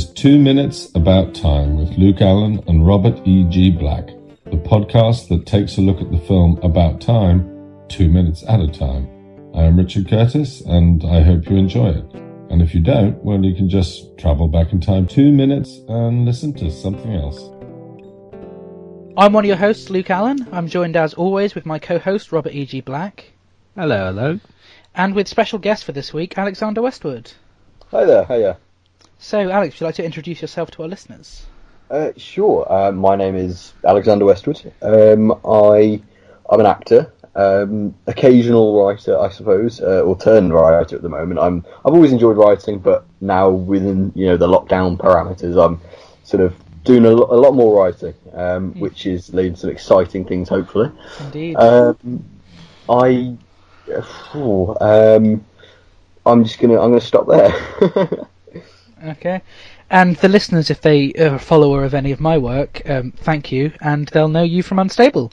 is Two Minutes About Time with Luke Allen and Robert E. G. Black, the podcast that takes a look at the film About Time two minutes at a time. I am Richard Curtis and I hope you enjoy it. And if you don't, well, you can just travel back in time two minutes and listen to something else. I'm one of your hosts, Luke Allen. I'm joined as always with my co-host, Robert E.G. Black. Hello, hello. And with special guest for this week, Alexander Westwood. Hi there, hiya. So, Alex, would you like to introduce yourself to our listeners? Uh, sure. Uh, my name is Alexander Westwood. Um, I, I'm an actor, um, occasional writer, I suppose, uh, or turned writer at the moment. I'm, I've always enjoyed writing, but now within you know the lockdown parameters, I'm sort of doing a, lo- a lot more writing, um, Hmm. which is leading to some exciting things, hopefully. Indeed. Um, I, um, I'm just gonna, I'm gonna stop there. okay. And the listeners, if they are a follower of any of my work, um, thank you, and they'll know you from Unstable.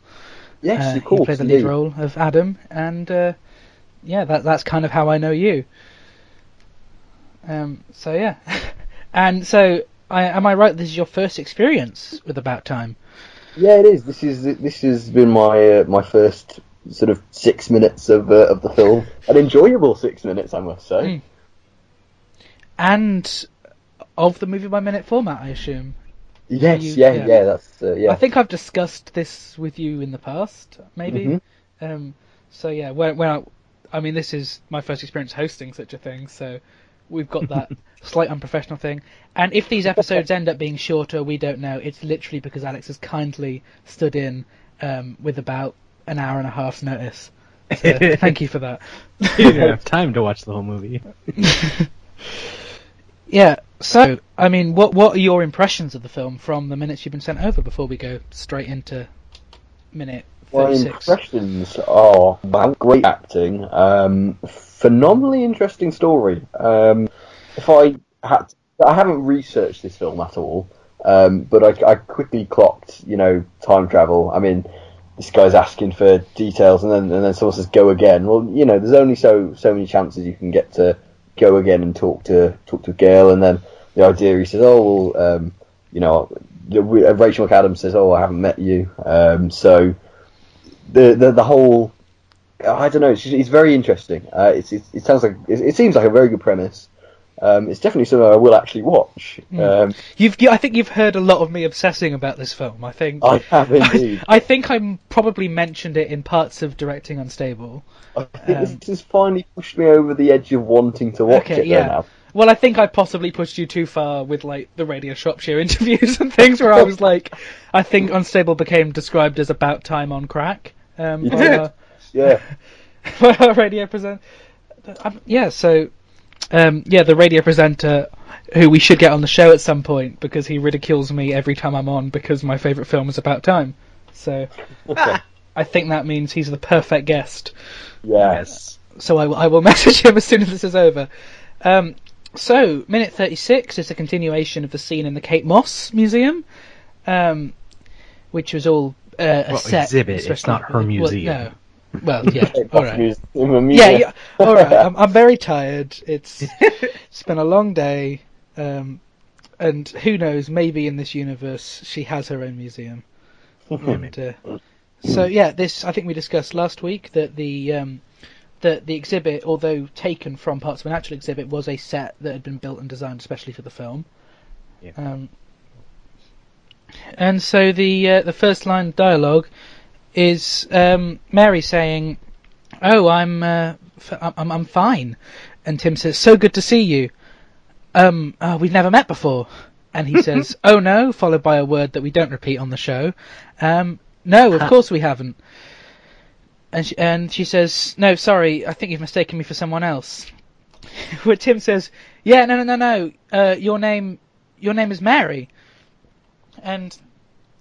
yes, Uh, of course. you play the lead role of Adam, and uh, yeah, that that's kind of how I know you. Um, so yeah, and so I, am I right? This is your first experience with About Time. Yeah, it is. This is this has been my uh, my first sort of six minutes of uh, of the film. An enjoyable six minutes, I must say. Mm. and of the movie by minute format, I assume. Yes, You- yeah, yeah. yeah, That's uh, yeah. I think I've discussed this with you in the past, maybe. Mhm. Um, so yeah, when, when I, I mean, this is my first experience hosting such a thing, so we've got that slight unprofessional thing. And if these episodes end up being shorter, we don't know. It's literally because Alex has kindly stood in um, with about an hour and a half's notice. So thank you for that. You didn't have time to watch the whole movie. Yeah. So, I mean, what what are your impressions of the film from the minutes you've been sent over before we go straight into minute my thirty-six? impressions are wow, great acting, um, phenomenally interesting story. Um, if I had, I haven't researched this film at all, um, but I, I quickly clocked, you know, time travel. I mean, this guy's asking for details, and then and then someone says go again. Well, you know, there's only so so many chances you can get to go again and talk to talk to a girl, and then the idea he says, oh well, um, you know, Rachel McAdams says, oh I haven't met you, um, so the the the whole I don't know. It's, it's very interesting. Uh, it's, it's it sounds like it, it seems like a very good premise. Um, it's definitely something I will actually watch. Um, You've, you, I think you've heard a lot of me obsessing about this film. I think. I have indeed. I think I probably mentioned it in parts of Directing Unstable. I think um, this has finally pushed me over the edge of wanting to watch Okay, it. yeah. Now. Well, I think I possibly pushed you too far with like the Radio Shropshire interviews and things, where I was like, I think Unstable became described as about time on crack. Um, Yeah. our- Yeah, radio presenter. Um, yeah, so um, yeah, the radio presenter who we should get on the show at some point because he ridicules me every time I'm on because my favourite film is about time. So okay. I think that means he's the perfect guest. yeah. Yes. So I will, I will message him as soon as this is over. Um, so minute 36 is a continuation of the scene in the Kate Moss Museum, um, which was all uh, a Well, set. exhibit, it's especially- not her well, museum. no. Well, yeah, Kate all Moss right. Muse- in the Yeah, yeah. All right. I'm, I'm very tired. It's it's been a long day, um, and who knows? Maybe in this universe, she has her own museum. And, uh, so yeah, this I think we discussed last week that the um, that the exhibit, although taken from parts of an actual exhibit, was a set that had been built and designed especially for the film. Yeah. Um, and so the uh, the first line dialogue is um, Mary saying, "Oh, I'm uh, f- I'm I'm fine," and Tim says, "So good to see you." Um, oh, we've never met before, and he says, "Oh no," followed by a word that we don't repeat on the show. Um, no, of course we haven't. And she, and she says, "No, sorry, I think you've mistaken me for someone else." Where Tim says, "Yeah, no, no, no, no. Uh, your name, your name is Mary." And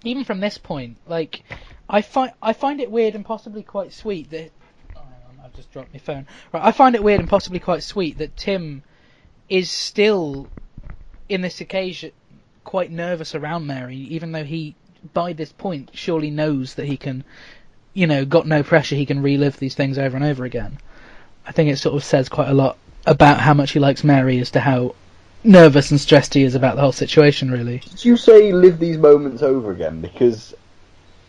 even from this point, like, I find I find it weird and possibly quite sweet that. Oh, on, I've just dropped my phone. Right, I find it weird and possibly quite sweet that Tim is still, in this occasion, quite nervous around Mary, even though he, by this point, surely knows that he can, you know, got no pressure, he can relive these things over and over again. I think it sort of says quite a lot about how much he likes Mary as to how nervous and stressed he is about the whole situation. Really, Did you say live these moments over again? Because,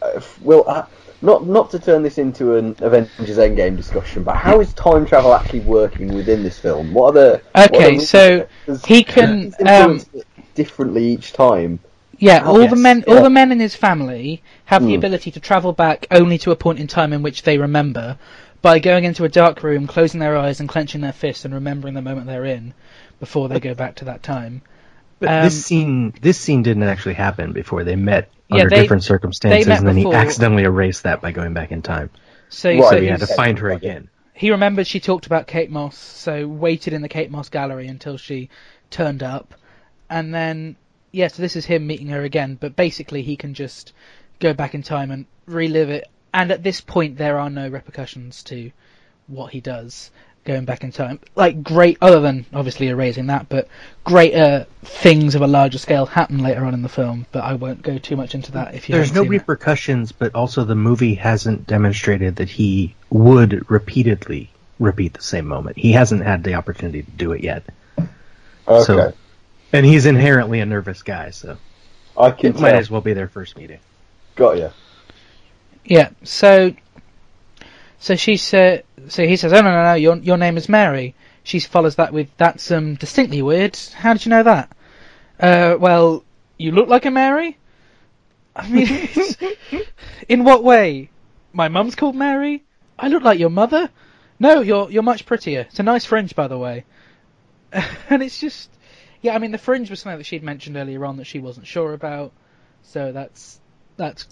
uh, well, uh, not not to turn this into an Avengers Endgame discussion, but how is time travel actually working within this film? What are the are Okay, the- so he can, influenced differently each time. yeah, Oh, all yes, the men, all yeah. the men in his family have the Hmm. ability to travel back only to a point in time in which they remember by going into a dark room, closing their eyes, and clenching their fists and remembering the moment they're in before they go back to that time. But Um, this scene, this scene didn't actually happen before they met Yeah, under they- different circumstances, and then before. he accidentally erased that by going back in time. So, Right, so he had to find her again. he remembered she talked about Kate Moss, so waited in the Kate Moss gallery until she turned up, and then yeah, so this is him meeting her again. But basically, he can just go back in time and relive it. And at this point, there are no repercussions to what he does going back in time. Like great, other than obviously erasing that, but greater things of a larger scale happen later on in the film. But I won't go too much into that. If you There's no seen it. repercussions, but also the movie hasn't demonstrated that he would repeatedly repeat the same moment. He hasn't had the opportunity to do it yet. Okay, So- And he's inherently a nervous guy, so I can it might as well be their first meeting. Got you. Yeah. So, so she said. So he says, "Oh no, no, no! Your your name is Mary." She follows that with, "That's um distinctly weird. How did you know that?" Uh, well, you look like a Mary. I mean, in what way? My mum's called Mary. I look like your mother. No, you're you're much prettier. It's a nice fringe, by the way. and it's just, yeah. I mean, the fringe was something that she'd mentioned earlier on that she wasn't sure about. So that's that's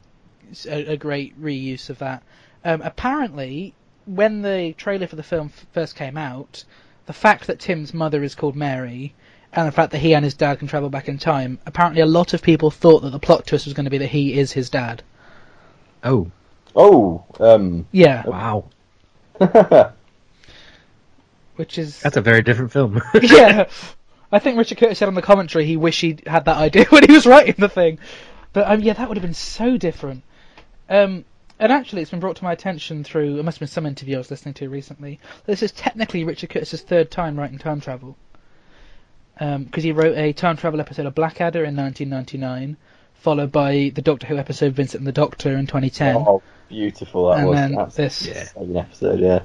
a, a great reuse of that. Um, apparently, when the trailer for the film f- first came out, the fact that Tim's mother is called Mary and the fact that he and his dad can travel back in time, apparently a lot of people thought that the plot twist was going to be that he is his dad. Oh, Oh, um, Yeah, wow. which is That's a very different film. yeah. I think Richard Curtis said on the commentary he wished he had that idea when he was writing the thing. But um, yeah, that would have been so different. Um, and actually, it's been brought to my attention through. It must have been some interview I was listening to recently. This is technically Richard Curtis's third time writing time travel. Because he wrote a time travel episode of Blackadder in 1999, followed by the Doctor Who episode Vincent and the Doctor in 2010. oh, beautiful that and was. then this. Yeah. episode, yeah.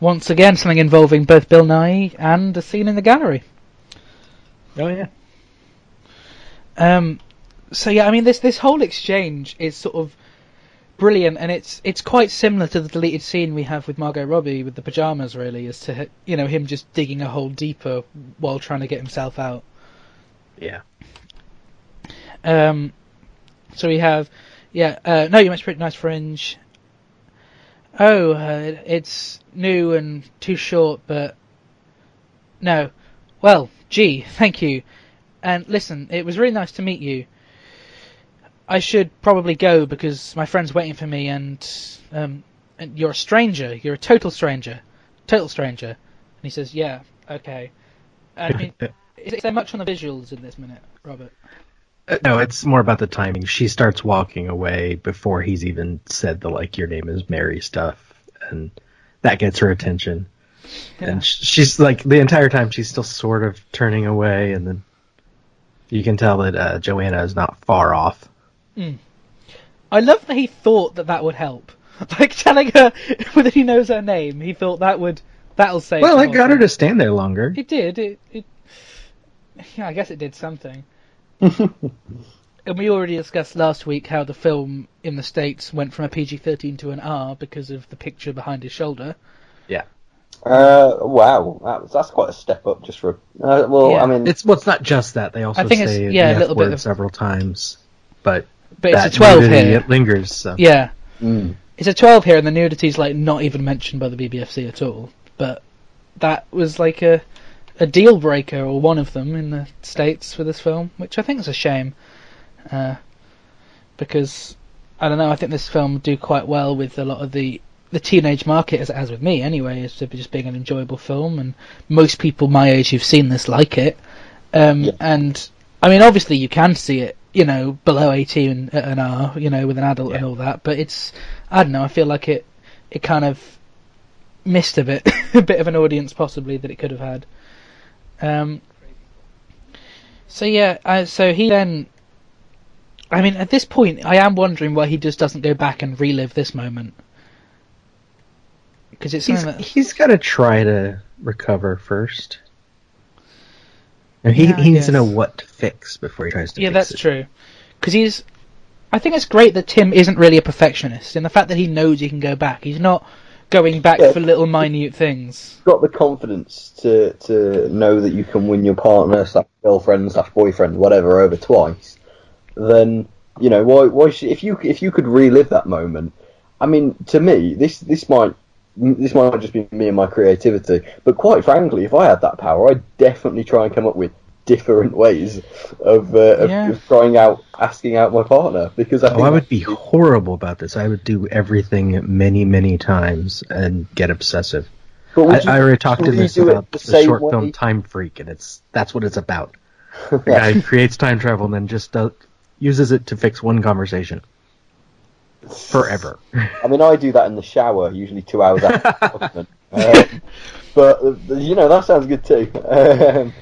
Once again, something involving both Bill Nighy and a scene in the gallery. oh yeah. Um, so yeah, I mean this this whole exchange is sort of brilliant, and it's it's quite similar to the deleted scene we have with Margot Robbie with the pajamas, really, as to you know him just digging a hole deeper while trying to get himself out. Yeah. Um, so we have, yeah, uh, no, you must pretty nice fringe. Oh, uh, it's new and too short, but no. Well, gee, thank you. And listen, it was really nice to meet you. I should probably go because my friend's waiting for me, and um, and you're a stranger. You're a total stranger, total stranger. And he says, "Yeah, okay." I mean, is, is there much on the visuals in this minute, Robert? Uh, No, it's more about the timing. She starts walking away before he's even said the like your name is Mary stuff, and that gets her attention. Yeah. And she's like the entire time she's still sort of turning away, and then you can tell that uh, Joanna is not far off. I love that he thought that that would help. Like telling her whether he knows her name, he thought that would that'll save. Well, the it whole got her to stand there longer. It did. It, it. Yeah, I guess it did something. and we already discussed last week how the film in the states went from a PG-13 to an R because of the picture behind his shoulder. Yeah. Uh, wow, that, that's quite a step up just for. Uh, well, Yeah. I mean, It's well, it's not just that. They also I think it's- say yeah, a little bit of- several times, but But that it's a 12 here. It lingers. So. Yeah, mm, it's a 12 here, and the nudity's like not even mentioned by the BBFC at all. But that was like a a deal breaker, or one of them in the states for this film, which I think is a shame, uh, because I don't know. I think this film would do quite well with a lot of the the teenage market, as it has with me anyway, is to just being an enjoyable film, and most people my age who've seen this like it. Um, Yeah. And I mean, obviously, you can see it, you know, below 18 at an R, you know, with an adult and all that. But it's, I don't know. I feel like it, it kind of missed a bit, a bit of an audience possibly that it could have had. Um, So yeah, uh, so he then. I mean, at this point, I am wondering why he just doesn't go back and relive this moment. Because it's He's, that, he's got to try to recover first. And he, Yeah, he needs to know what to fix before he tries to get it. yeah, fix that's it. true. Because he's. I think it's great that Tim isn't really a perfectionist, in the fact that he knows he can go back. He's not going back Yeah. for little minute things. got the confidence to to know that you can win your partner slash girlfriend slash boyfriend whatever over twice, then you know why why should, if you if you could relive that moment. I mean, to me, this this might this might just be me and my creativity, but quite frankly, if I had that power, I'd definitely try and come up with different ways of, uh, of, Yeah. of trying out asking out my partner because I Oh, I would be horrible about this. I would do everything many, many times and get obsessive. But I, would you- I already talked would in you this about the the, short way? film Time Freak, and it's that's what it's about. The guy who creates time travel and then just does, uses it to fix one conversation forever. I mean, I do that in the shower, usually two hours after. Um, but uh, you know that sounds good too. Um,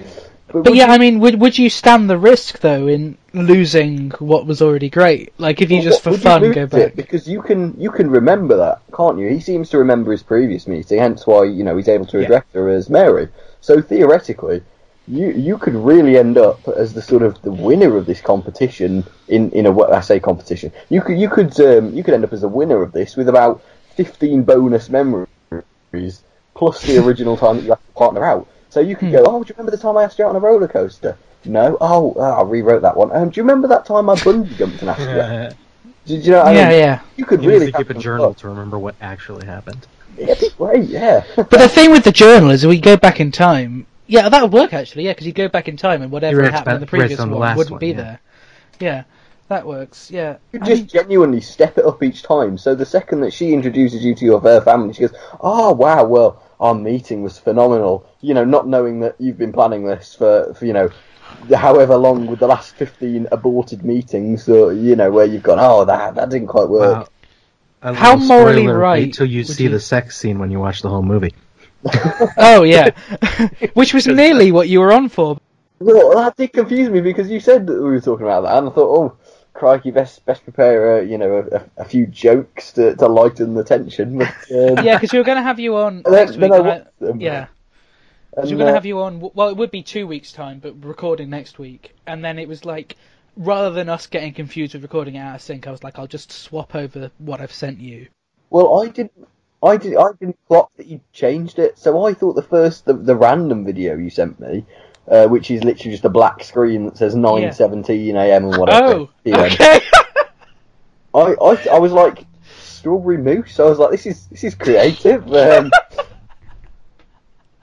but But yeah, you- I mean, would would you stand the risk though in losing what was already great? Like if you just for fun lose go it? back. because you can you can remember that, can't you? He seems to remember his previous meeting, hence why you know he's able to Yeah. address her as Mary. So theoretically, you you could really end up as the sort of the winner of this competition in in a wa- I say competition. You could you could um, you could end up as a winner of this with about fifteen bonus memories plus the original time that you asked your partner out. So you could Hmm. go, oh, do you remember the time I asked you out on a roller coaster? No. Oh, uh, I rewrote that one. Um, do you remember that time I bungee jumped and asked you? out? you Did you know? What I yeah, mean? yeah. You could need really to keep a journal fun. to remember what actually happened. It'd be great, yeah. But the thing with the journal is, we go back in time. Yeah, that would work actually. Yeah, because you go back in time and whatever writes happened in the previous on one the last wouldn't one, be yeah. there. Yeah, that works. Yeah. you I just mean, genuinely step it up each time. So the second that she introduces you to your her family, she goes, "Oh wow, well our meeting was phenomenal." You know, not knowing that you've been planning this for, for you know, however long with the last fifteen aborted meetings, or you know, where you've gone, "Oh, that that didn't quite work." Wow. A How little morally spoiler, right Wait till you see you- the sex scene when you watch the whole movie. Oh yeah, which was nearly what you were on for. Well, that did confuse me because you said that we were talking about that, and I thought, "Oh." Crikey, best best prepare, uh, you know, a, a few jokes to, to lighten the tension. But, um, Yeah, because we were going to have you on next week. I and I- them. yeah, and, we we're going to uh, have you on. Well, it would be two weeks' time, but recording next week. And then it was like, rather than us getting confused with recording it out of sync, I was like, I'll just swap over what I've sent you. Well, I didn't. I did. I didn't clock that you changed it. So I thought the first, the, the random video you sent me, uh, which is literally just a black screen that says nine seventeen a.m. and whatever. Oh, PM. okay. I, I I was like strawberry mousse. I was like, this is this is creative. Um,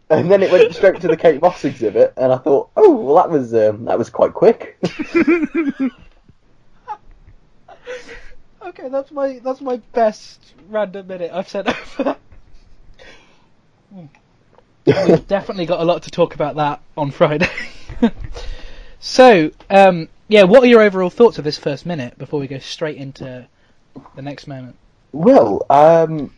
and then it went straight to the Kate Moss exhibit, and I thought, oh, well, that was um, that was quite quick. okay, that's my that's my best random minute I've sent over. We've definitely got a lot to talk about that on Friday. so, um, yeah, what are your overall thoughts of this first minute before we go straight into the next moment? Well, um,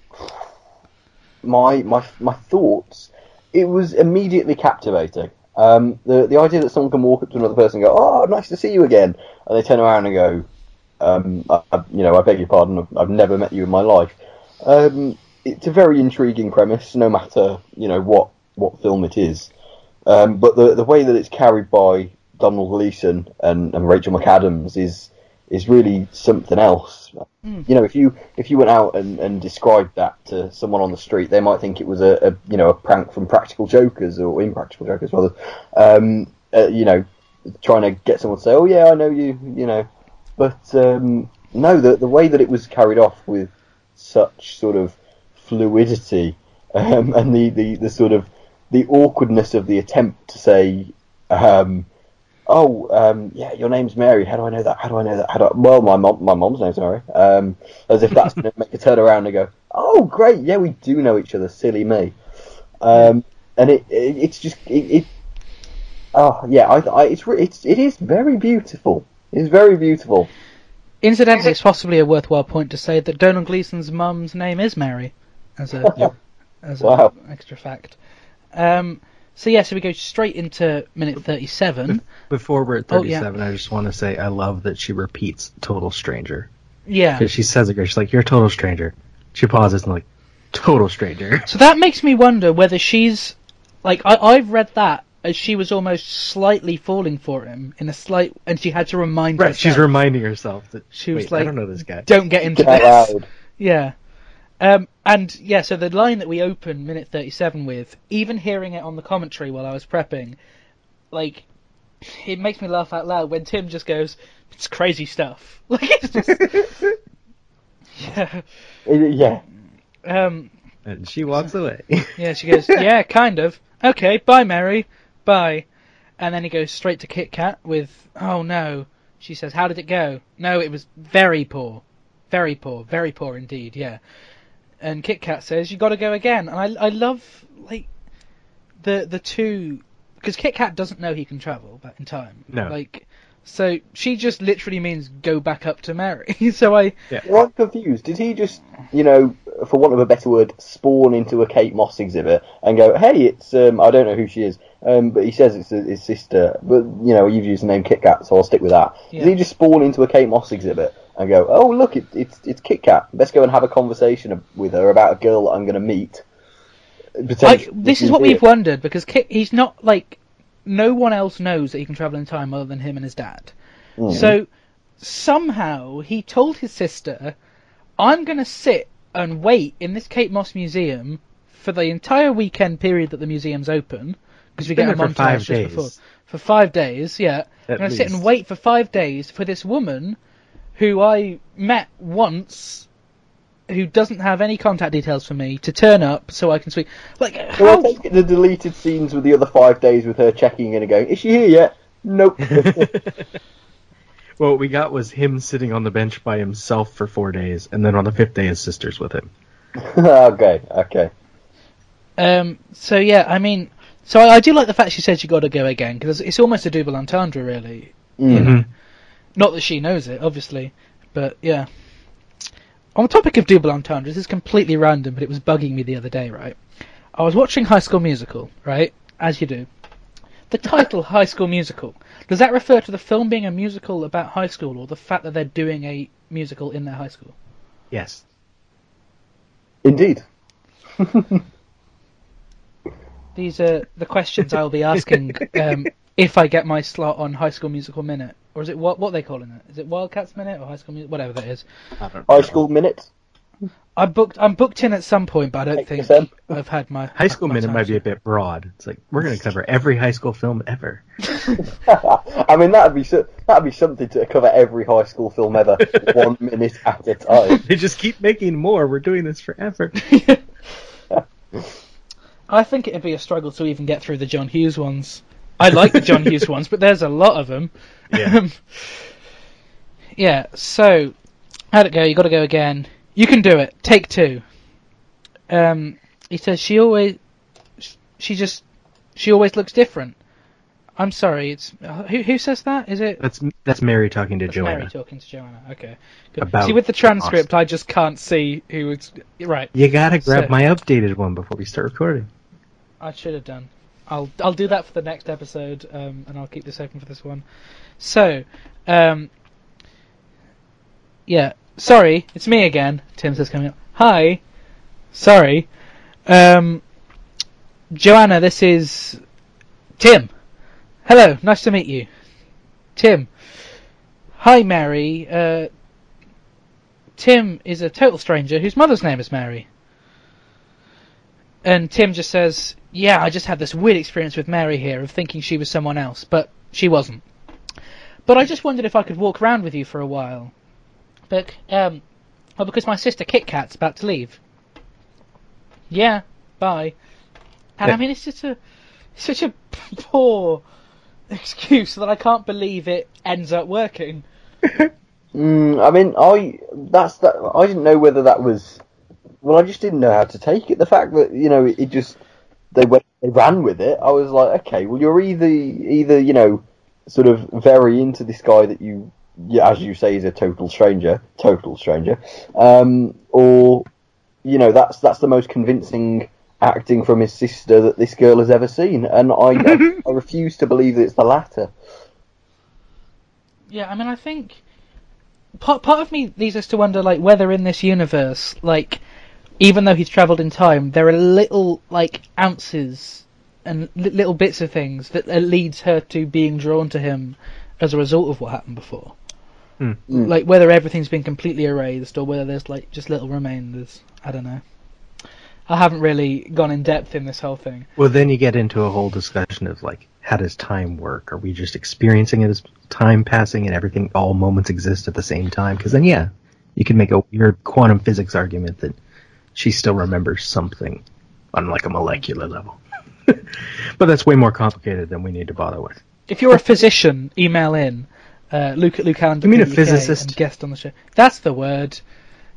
my my my thoughts. It was immediately captivating. Um, the the idea that someone can walk up to another person and go, "Oh, nice to see you again," and they turn around and go, um, I, "You know, I beg your pardon, I've, I've never met you in my life." Um, it's a very intriguing premise, no matter you know what what film it is. Um, but the the way that it's carried by Domhnall Gleeson and, and Rachel McAdams is is really something else. Mm. You know, if you if you went out and, and described that to someone on the street, they might think it was a, a you know a prank from Practical Jokers or Impractical Jokers rather. Um, uh, you know, trying to get someone to say, "Oh yeah, I know you," you know. But um, no, the the way that it was carried off with such sort of fluidity um, and the, the, the sort of the awkwardness of the attempt to say, um, "Oh, um, yeah, your name's Mary. How do I know that? How do I know that? How do I... Well, my mom, my mom's name's Mary." Um, as if that's going to make a turn around and go, "Oh, great, yeah, we do know each other." Silly me. Um, and it, it it's just it, it oh yeah, I, I it's it's it is very beautiful. It's very beautiful. Incidentally, it's possibly a worthwhile point to say that Domhnall Gleeson's mum's name is Mary, as a as a Wow. extra fact. Um, So yeah, so we go straight into minute thirty-seven. Before we're at Oh, yeah. 37, I just want to say I love that she repeats "total stranger" Yeah. because she says it. She's like, "You're a total stranger." She pauses and like, "Total stranger." So that makes me wonder whether she's like I, I've read that as she was almost slightly falling for him in a slight, and she had to remind Right. herself. She's reminding herself that She was "Wait, I like, don't know this guy." Don't get into Get this. loud. Yeah. Um, and yeah, so the line that we open minute 37 with, even hearing it on the commentary while I was prepping, like, it makes me laugh out loud when Tim just goes, it's crazy stuff. Like, it's just. yeah. Yeah. Um, And she walks away. yeah, she goes, yeah, kind of. Okay, bye, Mary. Bye. And then he goes straight to Kit Kat with, oh no. She says, how did it go? No, it was very poor. Very poor. Very poor indeed, yeah. And Kit Kat says, you gotta go again. And I, I love, like, the, the two, because Kit Kat doesn't know he can travel back in time. No. Like, so she just literally means go back up to Mary. so I, Well, I'm confused. Did he just, you know, for want of a better word, spawn into a Kate Moss exhibit and go, "Hey, it's um, I don't know who she is, um, but he says it's his sister, but you know, you've used the name Kit Kat, so I'll stick with that." Yeah. Did he just spawn into a Kate Moss exhibit and go, "Oh, look, it, it's it's Kit Kat. Let's go and have a conversation with her about a girl that I'm going to meet." Potentially- this is what we've wondered because Kit, he's not like no one else knows that he can travel in time other than him and his dad. Mm. So somehow he told his sister, "I'm going to sit and wait in this Kate Moss museum for the entire weekend period that the museum's open because we Been get a there for montage five just days. before for five days. Yeah, I'm At going to sit and wait for five days for this woman who I met once." Who doesn't have any contact details for me to turn up so I can speak? Like, So I how take the deleted scenes with the other five days with her checking in and going, "Is she here yet?" Nope. well, what we got was him sitting on the bench by himself for four days, and then on the fifth day, his sister's with him. okay, okay. Um, so yeah, I mean, so I, I do like the fact she said you got to go again because it's almost a double entendre, really. Mm. Mhm. Not that she knows it, obviously, but yeah. On the topic of double entendres, this is completely random, but it was bugging me the other day. Right, I was watching High School Musical, right, as you do. The title High School Musical does that refer to the film being a musical about high school, or the fact that they're doing a musical in their high school? Yes. Indeed. These are the questions I'll be asking um, if I get my slot on High School Musical Minute, or is it what what they calling it? Is it Wildcats Minute or High School Musical? Whatever that is. High. School minutes. I booked. I'm booked in at some point, but I don't think I've had my High School my Minute time might be a bit broad. It's like we're going to cover every high school film ever. I mean, that'd be so, that'd be something to cover every high school film ever, one minute at a time. They just keep making more. We're doing this forever. I think it'd be a struggle to even get through the John Hughes ones. I like the John Hughes ones, but there's a lot of them. Yeah. yeah. So, how'd it go? You got to go again. You can do it. Take two. Um, he says she always, she just, she always looks different. I'm sorry. It's who who says that? Is it? That's that's Mary talking to That's Joanna. Mary talking to Joanna. Okay. Good. About See, with the transcript, I just can't see who it's. Right. You gotta grab So- my updated one before we start recording. I should have done. I'll I'll do that for the next episode, um, and I'll keep this open for this one. So, um, yeah. Sorry, it's me again. Tim says coming up. Hi. Sorry. Um, Joanna, this is Tim. Hello, nice to meet you. Tim. Hi, Mary. Uh, Tim is a total stranger whose mother's name is Mary. And Tim just says, "Yeah, I just had this weird experience with Mary here of thinking she was someone else, but she wasn't. But I just wondered if I could walk around with you for a while. But um, well, because my sister Kit Kat's about to leave. Yeah, bye. And I mean, it's just a such a poor excuse that I can't believe it ends up working. Mm, I mean, I that's that. I didn't know whether that was. Well, I just didn't know how to take it. The fact that you know it just they went they ran with it. I was like, okay, well, you're either either you know sort of very into this guy that you, yeah, as you say, is a total stranger, total stranger, um, or you know that's that's the most convincing acting from his sister that this girl has ever seen, and I I, I refuse to believe that it's the latter. Yeah, I mean, I think part part of me leads us to wonder, like, whether in this universe, like, even though he's travelled in time, there are little like ounces and li- little bits of things that uh, leads her to being drawn to him as a result of what happened before. Mm. Like whether everything's been completely erased or whether there's like just little remainders. I don't know. I haven't really gone in depth in this whole thing. Well, then you get into a whole discussion of like, how does time work? Are we just experiencing it as time passing and everything, all moments exist at the same time? Because then, yeah, you can make a weird quantum physics argument that she still remembers something on like a molecular level. but that's way more complicated than we need to bother with. If you're a physician, email in. Uh, Luke at Luke Allen. You mean a UK physicist? Guest on the show. That's the word.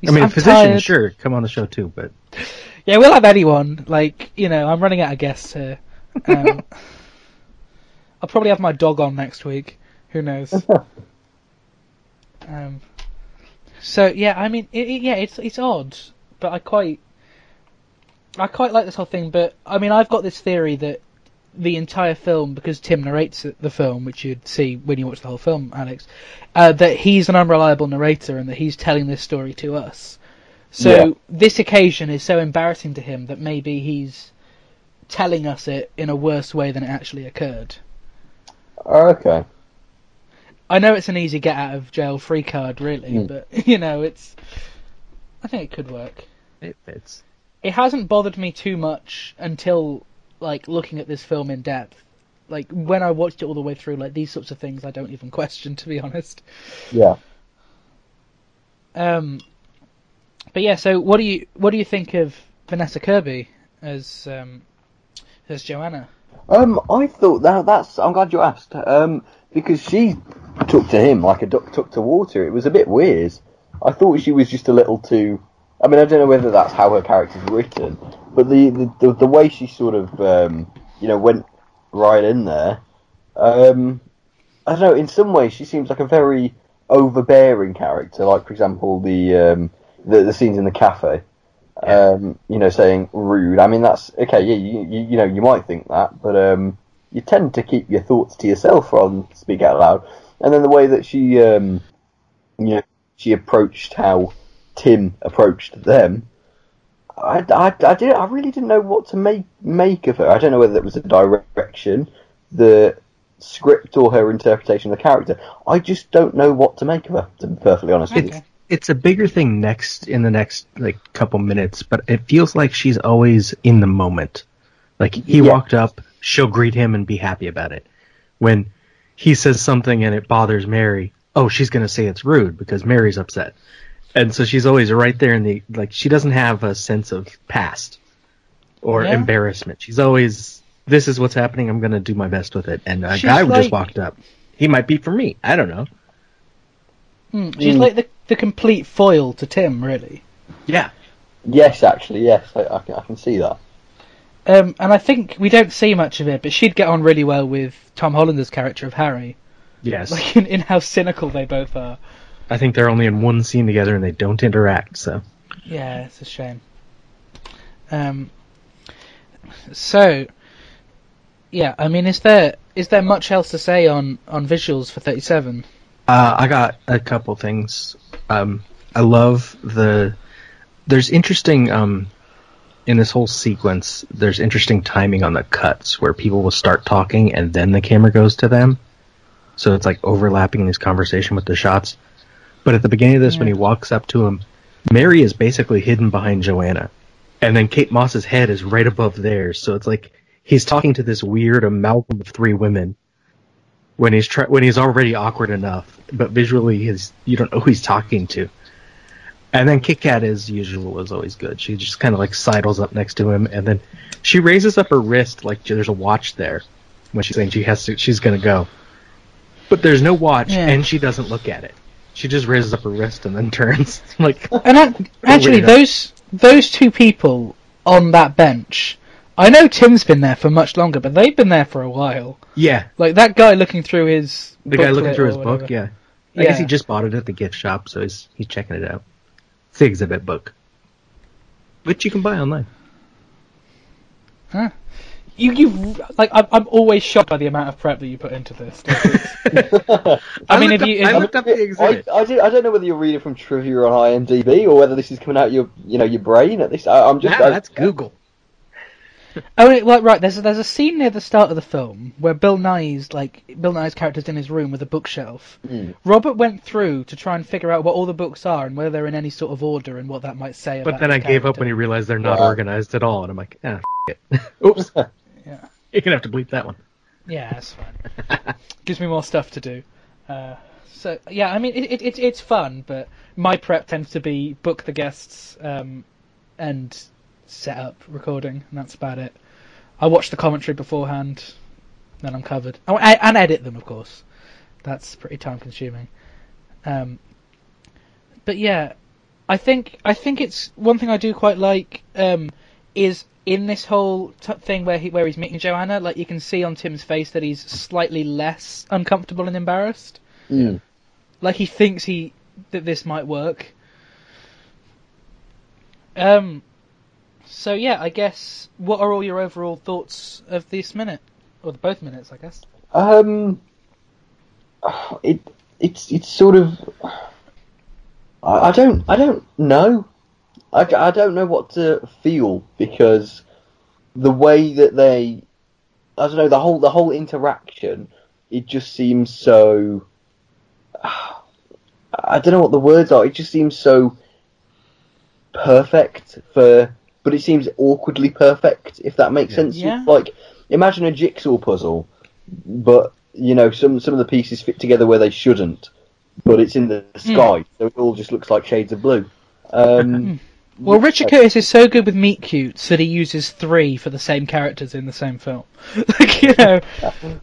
I mean, I'm a physician, tired. sure, come on the show too, but Yeah, we'll have anyone. Like, you know, I'm running out of guests here. Um, I'll probably have my dog on next week. Who knows? um, so yeah, I mean, it, it- yeah, it's it's odd, but I quite, I quite like this whole thing. But I mean, I've got this theory that the entire film, because Tim narrates the film, which you'd see when you watch the whole film, Alex, uh, that he's an unreliable narrator and that he's telling this story to us. So Yeah. this occasion is so embarrassing to him that maybe he's telling us it in a worse way than it actually occurred. Oh, okay. I know it's an easy get out of jail free card, really, Mm. but you know, it's. I think it could work. it fits. It hasn't bothered me too much until like looking at this film in depth. Like when I watched it all the way through, like these sorts of things, I don't even question, to be honest. Yeah. Um, but yeah, so what do you what do you think of Vanessa Kirby as um, as Joanna? Um, I thought that that's. I'm glad you asked. Um, because she took to him like a duck took to water. It was a bit weird. I thought she was just a little too. I mean, I don't know whether that's how her character's written, but the the, the, the way she sort of um, you know went right in there. Um, I don't know. In some ways, she seems like a very overbearing character. Like, for example, the um, the, the scenes in the cafe. Um, you know, saying rude. I mean, that's okay. Yeah, you, you you know you might think that, but um, you tend to keep your thoughts to yourself rather than speak out loud. And then the way that she, um, you know, she approached how Tim approached them. I, I, I, did, I really didn't know what to make make of her. I don't know whether it was the direction, the script, or her interpretation of the character. I just don't know what to make of her. To be perfectly honest with you. It's a bigger thing next in the next like couple minutes, but it feels like she's always in the moment. Like he Yeah. walked up, she'll greet him and be happy about it. When he says something and it bothers Mary, oh, she's gonna say it's rude because Mary's upset. And so she's always right there in the like she doesn't have a sense of past or Yeah. embarrassment. She's always this is what's happening, I'm gonna do my best with it. And a She's guy like- just walked up. He might be for me. I don't know. Hmm, she's Mm. like the the complete foil to Tim, really. Yeah. Yes, actually, yes, I, I, can, I can see that. Um, and I think we don't see much of it, but she'd get on really well with Tom Hollander's character of Harry, Yes. like in, in how cynical they both are. I think they're only in one scene together and they don't interact, so. Yeah, it's a shame. Um, so, yeah, I mean, is there is there much else to say on on visuals for thirty seven? Uh, I got a couple things. Um, I love the. There's interesting. Um, in this whole sequence, there's interesting timing on the cuts where people will start talking and then the camera goes to them. So it's like overlapping in this conversation with the shots. But at the beginning of this, when he walks up to him, Mary is basically hidden behind Joanna. And then Kate Moss's head is right above theirs. So it's like he's talking to this weird amalgam of three women when he's try- when he's already awkward enough, but visually he's you don't know who he's talking to. And then Kit Kat, as usual, is always good. She just kind of like sidles up next to him, and then she raises up her wrist like there's a watch there when she's saying she has to, she's gonna go. But there's no watch, Yeah. and she doesn't look at it. She just raises up her wrist and then turns. like, And ac- actually, those those two people on that bench, I know Tim's been there for much longer, but they've been there for a while. yeah, Like that guy looking through his the guy looking through his book. Yeah, I guess he just bought it at the gift shop, so he's he's checking it out. It's the exhibit book, which you can buy online. Huh? You, you've like I'm, I'm always shocked by the amount of prep that you put into this. I mean, looked if you, if I looked up the I, exhibit. I, do, I don't know whether you're reading from trivia on IMDb or whether this is coming out your you know your brain at this. I, I'm just Nah, I- that's Google. Oh, wait, well, right. There's a, there's a scene near the start of the film where Bill Nighy's like Bill Nighy's character's in his room with a bookshelf. Mm. Robert went through to try and figure out what all the books are and whether they're in any sort of order and what that might say. But about then the I gave up when he realized they're not Wow. organized at all, and I'm like, ah, f- it. Oops. Yeah. You're gonna have to bleep that one. Yeah, that's fine. Gives me more stuff to do. Uh, so yeah, I mean, it, it, it, it's fun, but my prep tends to be book the guests um, and set up recording, and that's about it. I watch the commentary beforehand, then I'm covered. Oh, I, and edit them, of course. That's pretty time consuming. Um, but yeah, I think I think it's one thing I do quite like um, is in this whole t- thing where he where he's meeting Joanna. Like you can see on Tim's face that he's slightly less uncomfortable and embarrassed. Mm. Like he thinks he that this might work. Um. So yeah, I guess what are all your overall thoughts of this minute or the both minutes? I guess. Um, it it's it's sort of I, I don't I don't know. I, I don't know what to feel because the way that they I don't know the whole the whole interaction it just seems so I don't know what the words are. It just seems so perfect for, but it seems awkwardly perfect. If that makes Yeah. sense. Yeah. Like imagine a jigsaw puzzle, but you know some some of the pieces fit together where they shouldn't, but it's in the sky, so it all just looks like shades of blue. Um, Well, Richard Curtis is so good with meet cutes that he uses three for the same characters in the same film. like you know,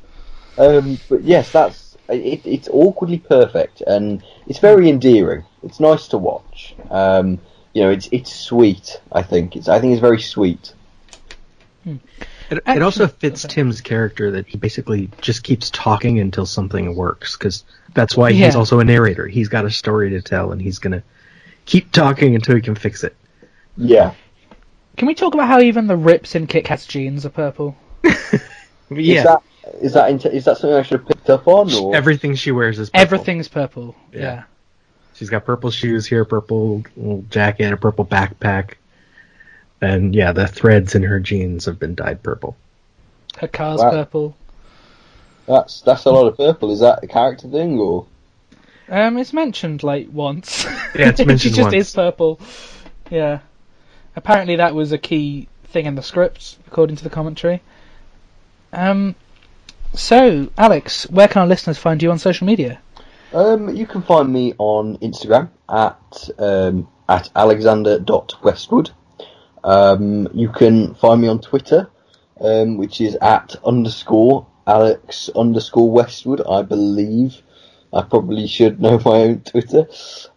Um, but yes, that's it, it's awkwardly perfect and it's very endearing. It's nice to watch. Um, you know, it's it's sweet. I think it's I think it's very sweet. It, it also fits okay. Tim's character that he basically just keeps talking until something works, because that's why Yeah. he's also a narrator. He's got a story to tell, and he's gonna keep talking until he can fix it. Yeah, can we talk about how even the rips in Kit Kat's jeans are purple? Yeah, Is that is that into, is that something I should have picked up on? Or? everything she wears is purple. Everything's purple. Yeah. Yeah. She's got purple shoes here, purple jacket, a purple backpack, and yeah, the threads in her jeans have been dyed purple. Her car's Wow. purple. That's that's a lot of purple. Is that a character thing or? Um, it's mentioned like once. Yeah, it's mentioned. she mentioned just once. is purple. Yeah. Apparently, that was a key thing in the script, according to the commentary. Um. So, Alex, where can our listeners find you on social media? Um, you can find me on Instagram at um, at alexander.westwood. Um, you can find me on Twitter, um, which is at underscore alex underscore westwood, I believe. I probably should know my own Twitter.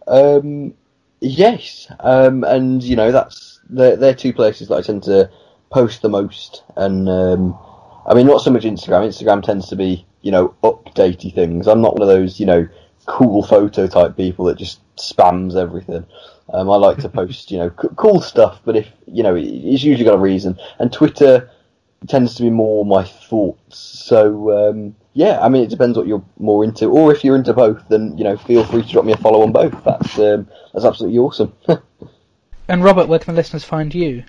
Um, yes, um, and you know that's they're, they're two places that I tend to post the most, and um, I mean not so much Instagram. Instagram tends to be you know updatey things. I'm not one of those you know cool photo type people that just spams everything. Um, I like to post you know c- cool stuff, but if you know it's usually got a reason. And Twitter tends to be more my thoughts. So um, yeah, I mean it depends what you're more into, or if you're into both, then you know feel free to drop me a follow on both. That's um, that's absolutely awesome. And Robert, where can the listeners find you?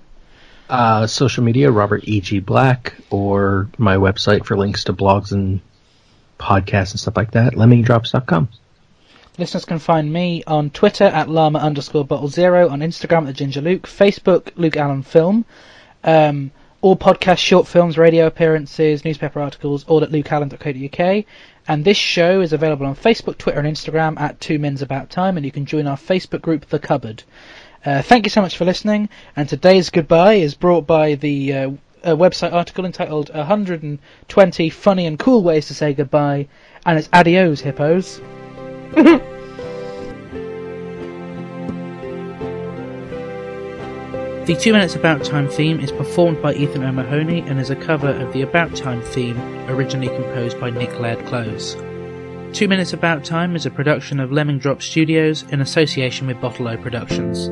Uh, social media, Robert E.G. Black, or my website for links to blogs and podcasts and stuff like that, lemmingdrops.com. Listeners can find me on Twitter at llama underscore bottle zero, on Instagram at Ginger Luke, Facebook Luke Allen Film, um, all podcasts, short films, radio appearances, newspaper articles, all at lukeallen.co.uk. And this show is available on Facebook, Twitter, and Instagram at Two Mins About Time, and you can join our Facebook group, The Cupboard. Uh, thank you so much for listening, and today's goodbye is brought by the uh, website article entitled 120 Funny and Cool Ways to Say Goodbye, and it's adios, hippos. The Two Minutes About Time theme is performed by Ethan O'Mahony and is a cover of the About Time theme originally composed by Nick Laird-Clowes. Two Minutes About Time is a production of Lemming Drop Studios in association with Bottle O Productions.